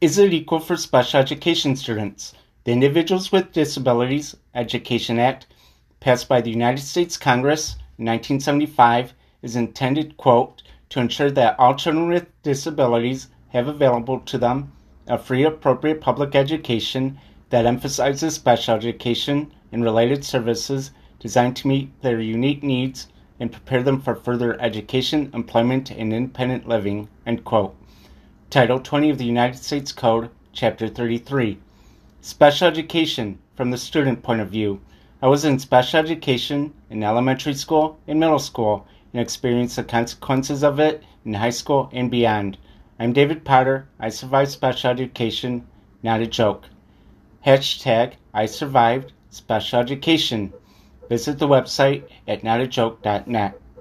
Is it equal for special education students? The Individuals with Disabilities Education Act, passed by the United States Congress in 1975, is intended, quote, to ensure that all children with disabilities have available to them a free, appropriate public education that emphasizes special education and related services designed to meet their unique needs and prepare them for further education, employment, and independent living. End quote. Title 20 of the United States Code, Chapter 33. Special education from the student point of view. I was in special education in elementary school and middle school and experienced the consequences of it in high school and beyond. I'm David Potter. I survived special education, not a joke. Hashtag I survived special education. Visit the website at notajoke.net.